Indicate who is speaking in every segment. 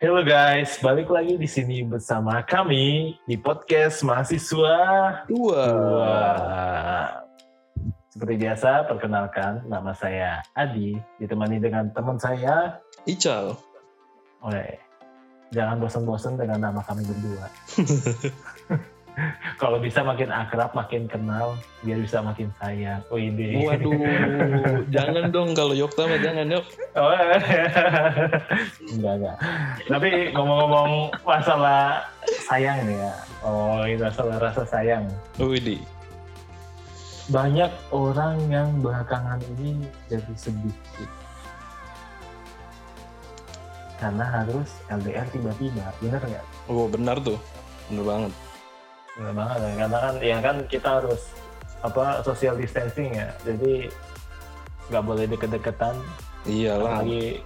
Speaker 1: Halo guys, balik lagi di sini bersama kami di podcast mahasiswa
Speaker 2: Dua.
Speaker 1: Wah. Seperti biasa, perkenalkan nama saya Adi, ditemani dengan teman saya.
Speaker 2: Ical.
Speaker 1: Oleh, jangan bosan-bosan dengan nama kami berdua. Kalau bisa makin akrab, makin kenal, biar bisa makin sayang. Oh ini.
Speaker 2: Waduh, jangan dong kalau Yokta mah jangan yok.
Speaker 1: Oh, enggak enggak. Tapi ngomong-ngomong masalah sayang nih ya. Oh, ini masalah rasa sayang.
Speaker 2: Widi.
Speaker 1: Banyak orang yang belakangan ini jadi sedih. Karena harus LDR tiba-tiba, bener nggak?
Speaker 2: Oh benar tuh, benar banget.
Speaker 1: Bener banget ya. Karena kan, ya kan kita harus apa social distancing ya. Jadi nggak boleh deket-deketan.
Speaker 2: Iyalah,
Speaker 1: Apalagi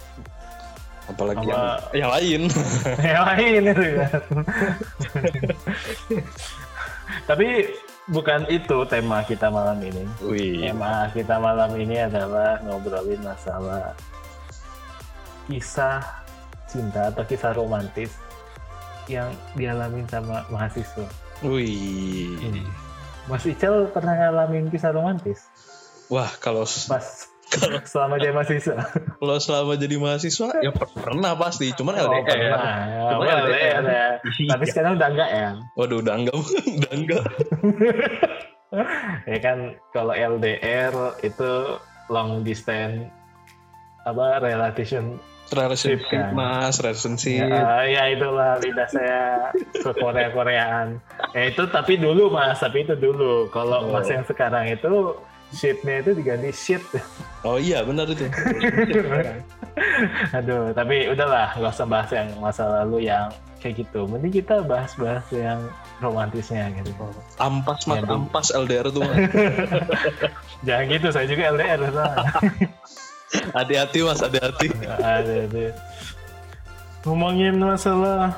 Speaker 2: apalagi
Speaker 1: sama-
Speaker 2: yang, yang lain.
Speaker 1: yang lain itu ya. Tapi bukan itu tema kita malam ini.
Speaker 2: Wih,
Speaker 1: Tema kita malam ini adalah ngobrolin masalah kisah cinta atau kisah romantis yang dialamin sama mahasiswa.
Speaker 2: Wih.
Speaker 1: Mas Ical pernah ngalamin kisah romantis
Speaker 2: Wah kalau
Speaker 1: pas selama dia mahasiswa?
Speaker 2: kalau selama jadi mahasiswa ya per- pernah pasti, cuman
Speaker 1: Oh,
Speaker 2: LDR.
Speaker 1: pernah.
Speaker 2: Cuma
Speaker 1: Oh,
Speaker 2: LDR.
Speaker 1: ya. Tapi sekarang udah enggak ya?
Speaker 2: Waduh, udah enggak, udah enggak.
Speaker 1: ya kan kalau LDR itu long distance apa relation
Speaker 2: Relationship
Speaker 1: kan.
Speaker 2: mas, relationship.
Speaker 1: ya, ya itulah lidah saya ke Korea Koreaan ya itu tapi dulu mas tapi itu dulu kalau
Speaker 2: Oh.
Speaker 1: mas yang sekarang itu shitnya itu diganti shit
Speaker 2: Oh iya benar itu.
Speaker 1: aduh tapi udahlah nggak usah bahas yang masa lalu yang kayak gitu mending kita bahas-bahas yang romantisnya gitu
Speaker 2: Ampas mas,
Speaker 1: Ya,
Speaker 2: ampas LDR tuh mas.
Speaker 1: jangan gitu saya juga LDR soalnya.
Speaker 2: Hati-hati mas, hati-hati.
Speaker 1: ada ngomongin masalah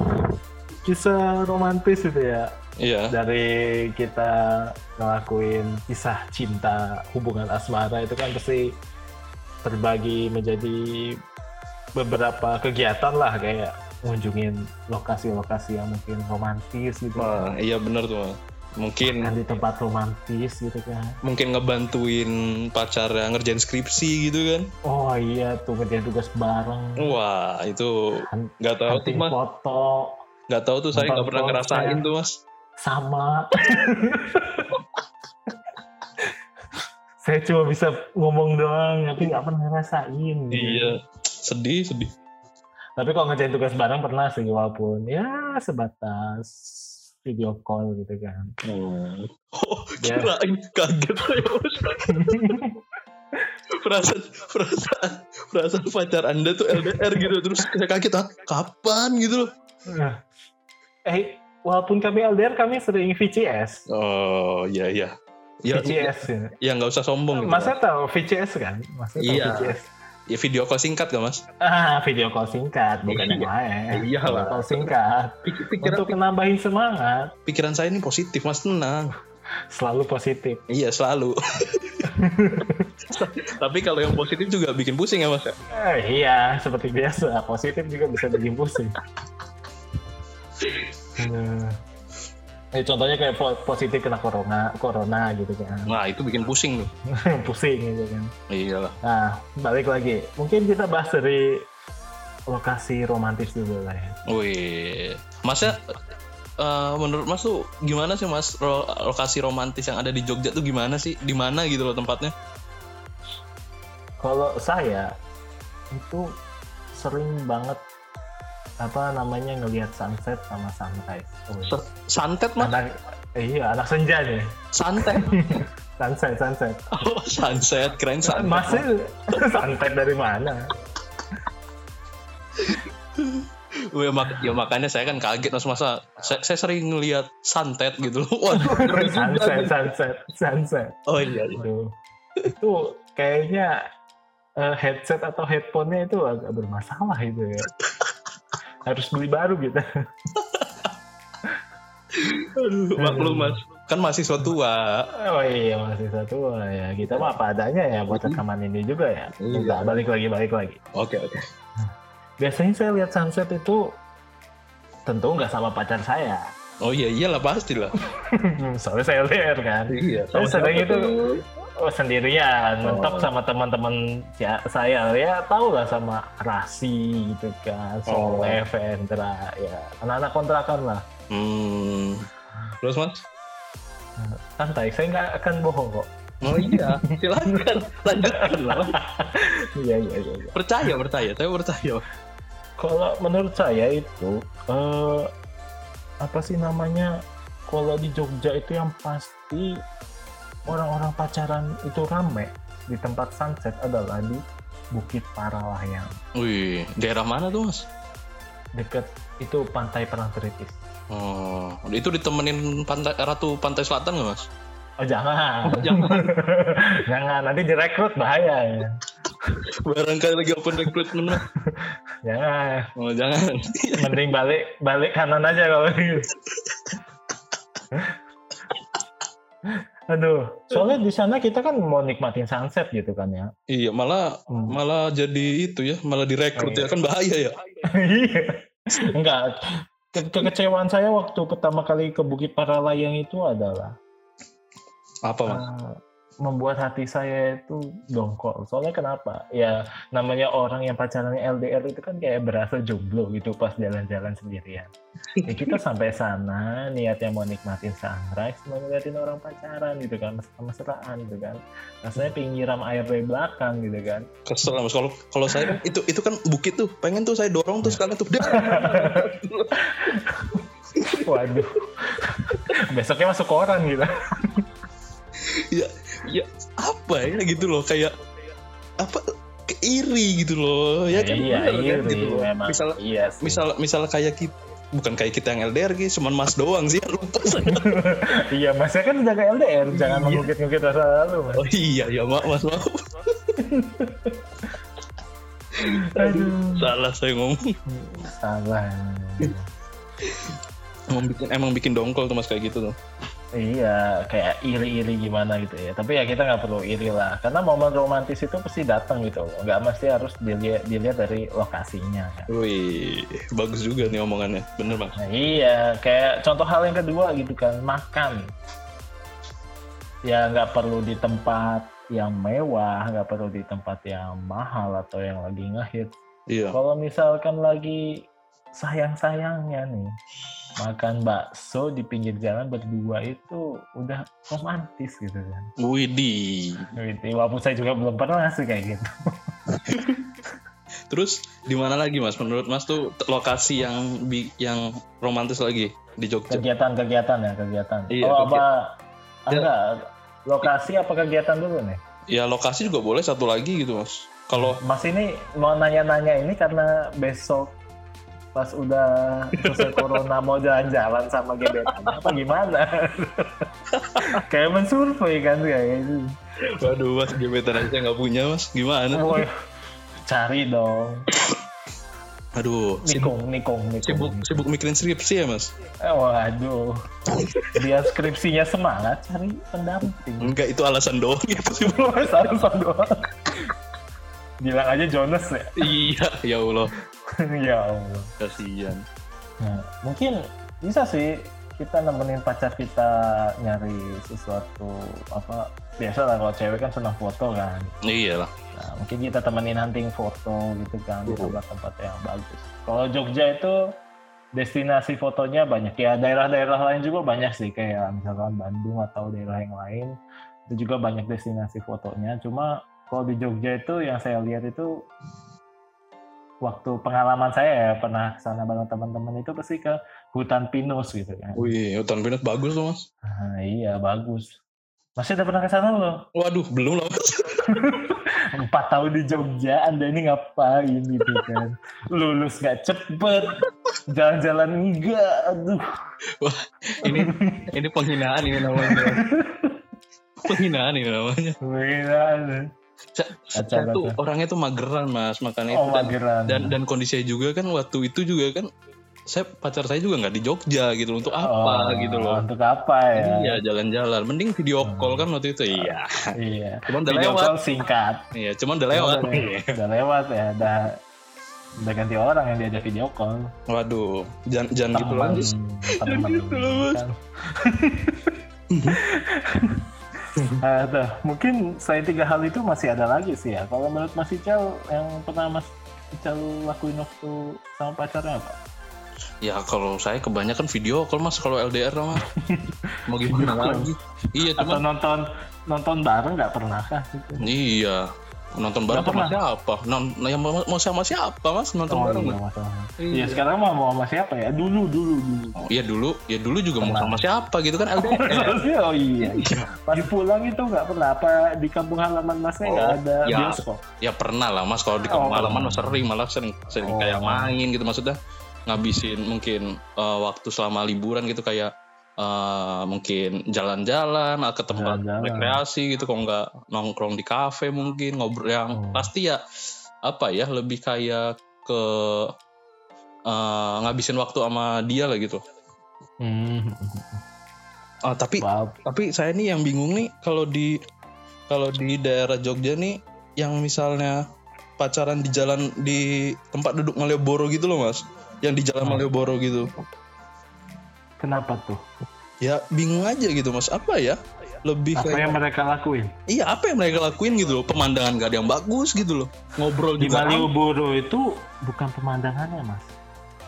Speaker 1: kisah romantis itu ya
Speaker 2: Iya.
Speaker 1: dari kita ngelakuin kisah cinta hubungan asmara itu kan pasti terbagi menjadi beberapa kegiatan lah kayak ngunjungin lokasi-lokasi yang mungkin romantis gitu
Speaker 2: iya benar tuh. Mungkin
Speaker 1: kan di tempat romantis gitu kan.
Speaker 2: mungkin ngebantuin pacar yang ngerjain skripsi gitu kan.
Speaker 1: Oh iya tuh ngerjain tugas bareng.
Speaker 2: Wah itu nggak tahu tuh mas.
Speaker 1: foto.
Speaker 2: Nggak tahu tuh saya nggak pernah ngerasain
Speaker 1: konser.
Speaker 2: tuh mas.
Speaker 1: Sama. Saya cuma bisa ngomong doang tapi nggak pernah ngerasain.
Speaker 2: Iya sedih sedih.
Speaker 1: Tapi kalau ngerjain tugas bareng pernah sih walaupun ya sebatas video call gitu kan
Speaker 2: oh
Speaker 1: Ya.
Speaker 2: kirain kaget saya mas perasaan perasaan perasaan pacar anda tuh LDR gitu terus saya kaget ah kapan gitu loh
Speaker 1: eh walaupun kami LDR kami sering VCS
Speaker 2: oh iya iya ya
Speaker 1: VCS ya.
Speaker 2: ya nggak usah sombong gitu
Speaker 1: Masnya tahu VCS kan? Masnya tahu
Speaker 2: Iya.
Speaker 1: VCS?
Speaker 2: Ya video call singkat gak mas
Speaker 1: Ah, video call singkat, bukan yang
Speaker 2: Iya.
Speaker 1: lain.
Speaker 2: Iya
Speaker 1: Video
Speaker 2: lah.
Speaker 1: call singkat.
Speaker 2: Pik- pikiran
Speaker 1: Untuk nambahin semangat,
Speaker 2: pikiran saya ini positif mas tenang
Speaker 1: selalu positif.
Speaker 2: Iya selalu. Tapi kalau yang positif juga bikin pusing ya mas ya.
Speaker 1: Eh, iya, seperti biasa. Positif juga bisa bikin pusing. Eh, contohnya kayak po- positif kena corona, corona gitu kan.
Speaker 2: Nah itu bikin pusing tuh.
Speaker 1: pusing gitu kan.
Speaker 2: Iya lah.
Speaker 1: Nah, balik lagi. Mungkin kita bahas dari lokasi romantis dulu lah ya.
Speaker 2: Wih, masnya eh, menurut mas tuh gimana sih mas ro- lokasi romantis yang ada di Jogja tuh gimana sih? Di mana gitu loh tempatnya?
Speaker 1: Kalau saya itu sering banget apa namanya ngelihat sunset sama sunrise. Oh,
Speaker 2: S- Santet mas?
Speaker 1: anak iya anak senja nih.
Speaker 2: Santet?
Speaker 1: Sunset, sunset.
Speaker 2: Oh sunset, keren santet.
Speaker 1: Masih sunset dari mana?
Speaker 2: Wih, mak- ya makanya saya kan kaget mas masa saya, saya sering ngeliat santet gitu loh. Waduh, keren.
Speaker 1: Sunset, sunset, sunset.
Speaker 2: Oh iya. iya.
Speaker 1: Itu itu kayaknya eh, headset atau headphone-nya itu agak bermasalah itu ya. Harus beli baru gitu.
Speaker 2: Aduh, maklum mas. Kan mahasiswa tua.
Speaker 1: Oh iya masih satu ya. Kita mah apa adanya ya buat rekaman ini juga ya.
Speaker 2: Iya.
Speaker 1: Enggak, balik lagi balik lagi.
Speaker 2: Oke oke.
Speaker 1: Biasanya saya lihat sunset itu tentu nggak sama pacar saya.
Speaker 2: Oh iya iyalah pasti lah.
Speaker 1: Soalnya saya LDR kan.
Speaker 2: Iya.
Speaker 1: Saya sering itu oh, sendirian,
Speaker 2: Oh.
Speaker 1: mentok sama teman-teman ya, saya. Ya tahu lah sama Rasi gitu kan,
Speaker 2: Oh.
Speaker 1: Soleh, Vendra, ya anak-anak kontrakan lah.
Speaker 2: Hmm. Terus mas?
Speaker 1: Santai, saya nggak akan bohong kok.
Speaker 2: Oh iya. Silakan lanjutkan lah.
Speaker 1: Iya, iya, iya. iya.
Speaker 2: Percaya percaya. Saya percaya.
Speaker 1: Kalau menurut saya itu eh, apa sih namanya? Kalau di Jogja itu yang pasti orang-orang pacaran itu rame di tempat sunset adalah di Bukit Paralayang.
Speaker 2: Wih, daerah mana tuh mas?
Speaker 1: Deket itu Pantai Parangtritis.
Speaker 2: Oh, itu ditemenin pantai Ratu Pantai Selatan nggak mas?
Speaker 1: Oh jangan,
Speaker 2: Jangan.
Speaker 1: jangan nanti direkrut bahaya ya.
Speaker 2: Barangkali lagi open recruitment.
Speaker 1: Jangan,
Speaker 2: Oh jangan.
Speaker 1: mending balik balik kanan aja kalau gitu. Aduh, soalnya di sana kita kan mau nikmatin sunset gitu kan ya.
Speaker 2: iya, malah
Speaker 1: Hmm.
Speaker 2: malah jadi itu ya, malah direkrut ya kan bahaya ya.
Speaker 1: Iya. Enggak. Ke- kekecewaan saya waktu pertama kali ke Bukit Paralayang itu adalah
Speaker 2: Apa mas?
Speaker 1: uh, membuat hati saya itu dongkol. Soalnya kenapa? Ya namanya orang yang pacarannya LDR itu kan kayak berasa jomblo gitu pas jalan-jalan sendirian. Ya kita sampai sana niatnya mau nikmatin sunrise, mau ngeliatin orang pacaran gitu kan, mesra-mesraan gitu kan. Rasanya pengen nyiram air dari belakang gitu kan.
Speaker 2: Kesel mas. Kalau kalau saya kan itu itu kan bukit tuh, pengen tuh saya dorong tuh sekalian tuh.
Speaker 1: Waduh. Besoknya masuk koran gitu.
Speaker 2: ya, ya apa ya gitu loh kayak apa keiri gitu loh ya kan
Speaker 1: iya,
Speaker 2: bener
Speaker 1: iya,
Speaker 2: kan, gitu loh.
Speaker 1: memang.
Speaker 2: misal
Speaker 1: iya sih.
Speaker 2: misal misal kayak kita bukan kayak kita yang LDR gitu cuman mas doang sih lupa saya
Speaker 1: iya, masnya kan udah ke LDR, jangan
Speaker 2: Iya.
Speaker 1: mengungkit-ungkit masa lalu, Mas.
Speaker 2: oh iya ya maaf mas maaf
Speaker 1: Aduh,
Speaker 2: salah saya ngomong
Speaker 1: salah.
Speaker 2: emang bikin emang bikin dongkol tuh mas kayak gitu tuh
Speaker 1: Iya, kayak iri-iri gimana gitu ya. Tapi ya kita nggak perlu iri lah, karena momen romantis itu pasti datang gitu. loh. Nggak mesti harus dilihat, dilihat dari lokasinya. Kan.
Speaker 2: wih bagus juga nih omongannya bener mas
Speaker 1: Nah, iya, kayak contoh hal yang kedua gitu kan, makan. Ya nggak perlu di tempat yang mewah, nggak perlu di tempat yang mahal atau yang lagi ngehit.
Speaker 2: iya
Speaker 1: Kalau misalkan lagi sayang-sayangnya nih, makan bakso di pinggir jalan berdua itu udah romantis gitu kan.
Speaker 2: Widih
Speaker 1: Gitu. Walaupun saya juga belum pernah sih kayak gitu.
Speaker 2: terus di mana lagi mas menurut mas tuh lokasi yang yang romantis lagi di Jogja
Speaker 1: Kegiatan-kegiatan ya, kegiatan.
Speaker 2: Iya,
Speaker 1: oh, apa?
Speaker 2: Ya.
Speaker 1: Enggak, lokasi apa kegiatan dulu nih?
Speaker 2: ya lokasi juga boleh satu lagi gitu mas kalau
Speaker 1: Mas ini mau nanya-nanya ini karena besok pas udah selesai corona mau jalan-jalan sama gebetan apa gimana? kayak mensurvey kan kayak gitu.
Speaker 2: Waduh mas, gebetan aja nggak punya mas, gimana?
Speaker 1: Woy, cari dong.
Speaker 2: Aduh, sibuk,
Speaker 1: Nikung, nikung, nikung.
Speaker 2: sibuk, sibuk mikirin skripsi ya mas?
Speaker 1: Eh, waduh. Biar skripsinya semangat, cari pendamping.
Speaker 2: Enggak, itu alasan doang itu sih.
Speaker 1: Satu doang. Bilang aja Jonas ya.
Speaker 2: iya, ya Allah,
Speaker 1: ya Allah.
Speaker 2: kasihan.
Speaker 1: Nah, mungkin bisa sih kita nemenin pacar kita nyari sesuatu apa biasa lah kalau cewek kan senang foto kan
Speaker 2: Iya lah.
Speaker 1: nah, mungkin kita temenin hunting foto gitu kan di
Speaker 2: Uh.
Speaker 1: tempat-tempat yang bagus kalau Jogja itu destinasi fotonya banyak ya daerah-daerah lain juga banyak sih kayak misalkan Bandung atau daerah yang lain itu juga banyak destinasi fotonya cuma kalau di Jogja itu yang saya lihat itu waktu pengalaman saya ya pernah ke sana bareng teman-teman itu pasti ke hutan pinus gitu kan
Speaker 2: Wih, hutan pinus bagus loh mas.
Speaker 1: Ah, iya bagus masih udah pernah ke sana belum
Speaker 2: Waduh, belum mas.
Speaker 1: empat tahun di Jogja anda ini ngapain gitu kan lulus gak cepet jalan-jalan enggak aduh
Speaker 2: ini ini penghinaan ini namanya. penghinaan ini namanya.
Speaker 1: Gila.
Speaker 2: Saya, tuh orangnya tuh mageran mas, makanya
Speaker 1: oh
Speaker 2: itu dan,
Speaker 1: mageran
Speaker 2: dan dan kondisinya juga kan waktu itu juga kan saya pacar saya juga nggak di Jogja gitu loh. untuk apa
Speaker 1: Oh,
Speaker 2: gitu loh.
Speaker 1: untuk apa ya
Speaker 2: Iya jalan-jalan, mending video
Speaker 1: Hmm.
Speaker 2: call kan waktu itu iya.
Speaker 1: iya
Speaker 2: Cuman udah
Speaker 1: video
Speaker 2: lewat.
Speaker 1: call singkat
Speaker 2: Iya, cuman udah lewat.
Speaker 1: udah, udah lewat ya udah udah ganti orang yang diajak video call
Speaker 2: Waduh, jangan jangan gitu lagi.
Speaker 1: teman
Speaker 2: gitu loh, Mas.
Speaker 1: tuh. mungkin selain tiga hal itu masih ada lagi sih ya. Kalau menurut Mas Ical yang pernah Mas Ical lakuin waktu sama pacarnya apa?
Speaker 2: Ya kalau saya kebanyakan video call mas kalau LDR mas. Mau gimana lagi? Iya
Speaker 1: Atau
Speaker 2: cuman
Speaker 1: nonton nonton bareng nggak pernah kah? Gitu.
Speaker 2: iya nonton bareng sama siapa? Non, yang mau, mau sama siapa mas nonton
Speaker 1: Oh,
Speaker 2: bareng?
Speaker 1: iya,
Speaker 2: Mas? Iya.
Speaker 1: Iya sekarang mah mau sama siapa ya? Dulu dulu dulu.
Speaker 2: Oh, iya dulu, ya dulu juga mau sama siapa gitu kan LDR.
Speaker 1: oh iya. Pas pulang itu nggak pernah apa di kampung halaman masnya nggak
Speaker 2: Oh,
Speaker 1: ada
Speaker 2: ya.
Speaker 1: bioskop.
Speaker 2: ya pernah lah mas kalau di kampung
Speaker 1: Oh,
Speaker 2: halaman mas sering malah sering sering
Speaker 1: Oh.
Speaker 2: kayak main gitu maksudnya ngabisin mungkin eh, waktu selama liburan gitu kayak eh, mungkin jalan-jalan ke tempat
Speaker 1: Jalan-jalan.
Speaker 2: rekreasi gitu kalau nggak nongkrong di kafe mungkin ngobrol yang
Speaker 1: Oh.
Speaker 2: pasti ya apa ya lebih kayak ke eh, ngabisin waktu sama dia lah gitu
Speaker 1: Hmm.
Speaker 2: Ah, tapi
Speaker 1: Wow.
Speaker 2: tapi saya nih yang bingung nih kalau di kalau di daerah Jogja nih yang misalnya pacaran di jalan di tempat duduk Malioboro gitu loh mas yang di jalan
Speaker 1: Oh.
Speaker 2: Malioboro gitu
Speaker 1: Kenapa tuh?
Speaker 2: ya bingung aja gitu mas apa ya lebih
Speaker 1: Apa
Speaker 2: kayak
Speaker 1: yang mereka lakuin?
Speaker 2: iya apa yang mereka lakuin gitu loh pemandangan gak ada yang bagus gitu loh ngobrol
Speaker 1: Di
Speaker 2: juga
Speaker 1: Malioboro itu bukan pemandangannya mas.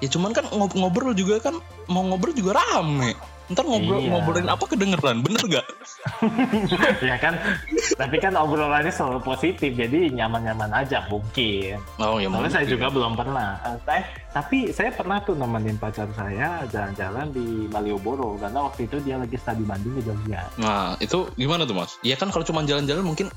Speaker 2: ya cuman kan ngob- ngobrol juga kan mau ngobrol juga rame ntar ngobrol
Speaker 1: Iya.
Speaker 2: ngobrolin apa kedengeran bener gak
Speaker 1: ya kan, tapi kan obrolannya selalu positif, jadi nyaman-nyaman aja mungkin.
Speaker 2: oh ya
Speaker 1: Soalnya saya juga belum pernah. Eh, saya, tapi saya pernah tuh nemenin pacar saya jalan-jalan di Malioboro karena waktu itu dia lagi studi banding di Jogja.
Speaker 2: Nah, itu gimana tuh mas? Ya kan kalau cuma jalan-jalan mungkin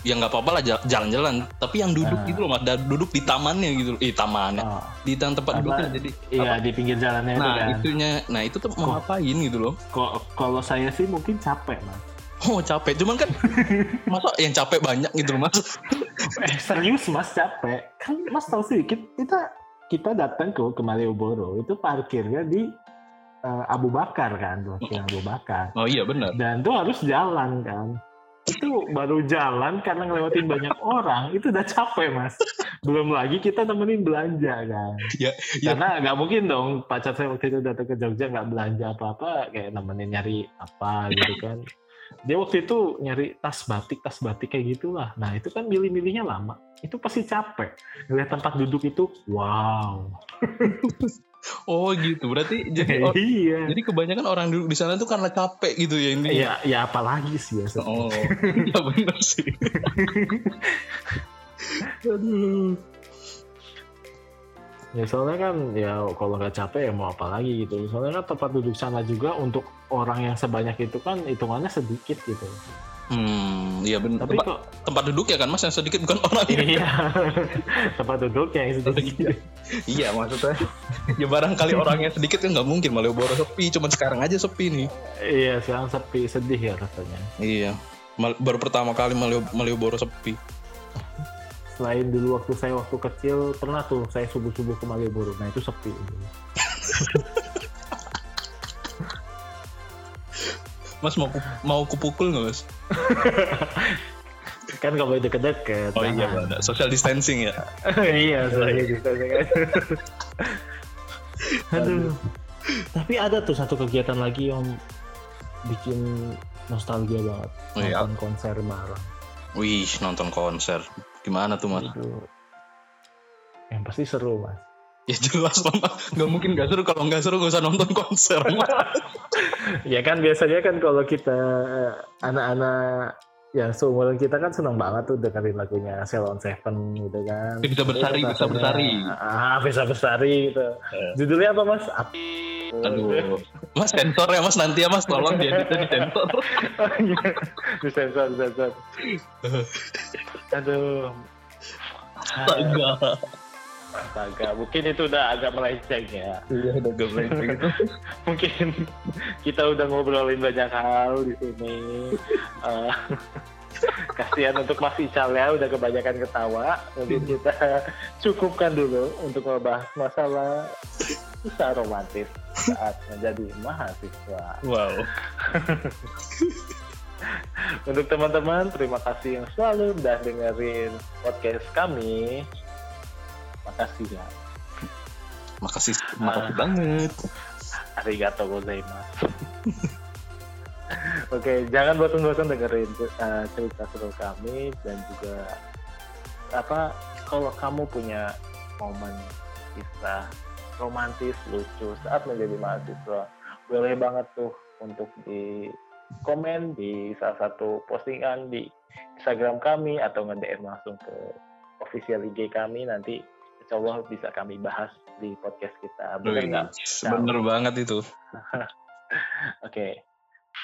Speaker 2: ya nggak apa-apa lah jal- jalan-jalan. Tapi yang duduk
Speaker 1: Nah.
Speaker 2: gitu loh mas, duduk di tamannya gitu, eh tamannya,
Speaker 1: Oh,
Speaker 2: di tempat tempat duduknya. Jadi
Speaker 1: iya
Speaker 2: apa?
Speaker 1: di pinggir jalannya itu
Speaker 2: Nah
Speaker 1: kan.
Speaker 2: itunya, nah itu tuh mau ngapain gitu loh?
Speaker 1: Kok- Kalau saya sih mungkin capek mas.
Speaker 2: Oh capek, cuman kan masa yang capek banyak gitu loh mas?
Speaker 1: Eh, serius mas capek. Kan mas tahu sih kita kita, datang ke ke Malioboro itu parkirnya di eh, Abu Bakar kan, Abu Bakar.
Speaker 2: Oh iya benar.
Speaker 1: Dan tuh harus jalan kan. Itu baru jalan karena ngelewatin banyak orang itu udah capek mas. Belum lagi kita nemenin belanja kan.
Speaker 2: Ya, ya.
Speaker 1: Karena nggak mungkin dong pacar saya waktu itu datang ke Jogja nggak belanja apa-apa kayak nemenin nyari apa gitu kan. Dia waktu itu nyari tas batik, tas batik kayak gitulah. Nah itu kan milih-milihnya lama. Itu pasti capek. Ngeliat tempat duduk itu, wow.
Speaker 2: Oh gitu, berarti jadi or-
Speaker 1: iya.
Speaker 2: jadi kebanyakan orang duduk di sana tuh karena capek gitu ya ini.
Speaker 1: Ya, ya apalagi sih ya.
Speaker 2: Oh, ya benar sih. Aduh.
Speaker 1: Ya soalnya kan ya kalau nggak capek ya mau apa lagi gitu. Soalnya kan tempat duduk sana juga untuk orang yang sebanyak itu kan hitungannya sedikit gitu.
Speaker 2: Hmm, iya benar.
Speaker 1: Tapi
Speaker 2: Tempat,
Speaker 1: kok
Speaker 2: tempat duduk ya kan mas yang sedikit bukan orang
Speaker 1: iya tempat duduk yang sedikit.
Speaker 2: Iya maksudnya ya barangkali orangnya sedikit kan nggak mungkin Malioboro sepi cuman sekarang aja sepi nih
Speaker 1: iya sekarang sepi sedih ya rasanya.
Speaker 2: iya Mal- baru pertama kali Malio- Malioboro sepi
Speaker 1: Selain dulu waktu saya waktu kecil pernah tuh saya subuh subuh ke Malioboro. Nah itu sepi.
Speaker 2: mas mau mau kupukul nggak mas
Speaker 1: kan kalau deket-deket.
Speaker 2: oh iya ada social distancing ya
Speaker 1: iya, soalnya gitu. Aduh. Tapi ada tuh satu kegiatan lagi yang bikin nostalgia banget.
Speaker 2: Oh, iya.
Speaker 1: Nonton konser bareng.
Speaker 2: wih nonton konser gimana tuh mas
Speaker 1: Itu yang pasti seru mas.
Speaker 2: Ya jelas lah nggak mungkin nggak seru kalau nggak seru nggak usah nonton konser
Speaker 1: ya kan biasanya kan kalau kita eh, anak-anak yang seumuran kita kan senang banget tuh dengerin lagunya Ceylon Seven gitu kan.
Speaker 2: Ya, bisa bersari,
Speaker 1: Itu
Speaker 2: bisa bersari.
Speaker 1: Ah, bisa bersari gitu.
Speaker 2: Eh.
Speaker 1: Judulnya apa mas? Api.
Speaker 2: aduh mas sensor ya mas nanti ya mas tolong dieditnya di sensor
Speaker 1: disensor, disensor. Aduh.
Speaker 2: astaga
Speaker 1: Astaga, mungkin itu udah agak melenceng ya.
Speaker 2: iya udah gak boleh gitu
Speaker 1: Mungkin kita udah ngobrolin banyak hal di sini. Eh, kasihan untuk Mas Ical ya, udah kebanyakan ketawa. Mungkin kita cukupkan dulu untuk membahas masalah kisah romantis saat menjadi mahasiswa.
Speaker 2: wow
Speaker 1: Untuk teman-teman, terima kasih yang selalu udah dengerin podcast kami. Makasih ya
Speaker 2: Makasih, makasih banget.
Speaker 1: arigato gozaimasu. Oke, jangan bosan-bosan dengerin uh, cerita seru kami dan juga apa kalau kamu punya momen kisah romantis lucu saat menjadi mahasiswa boleh banget tuh untuk di komen di salah satu postingan di Instagram kami atau nge-DM langsung ke official IG kami. Nanti insya Allah bisa kami bahas di podcast kita benar nggak?
Speaker 2: Bener banget itu.
Speaker 1: Oke, okay.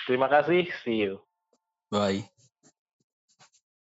Speaker 1: terima kasih, see you.
Speaker 2: Bye.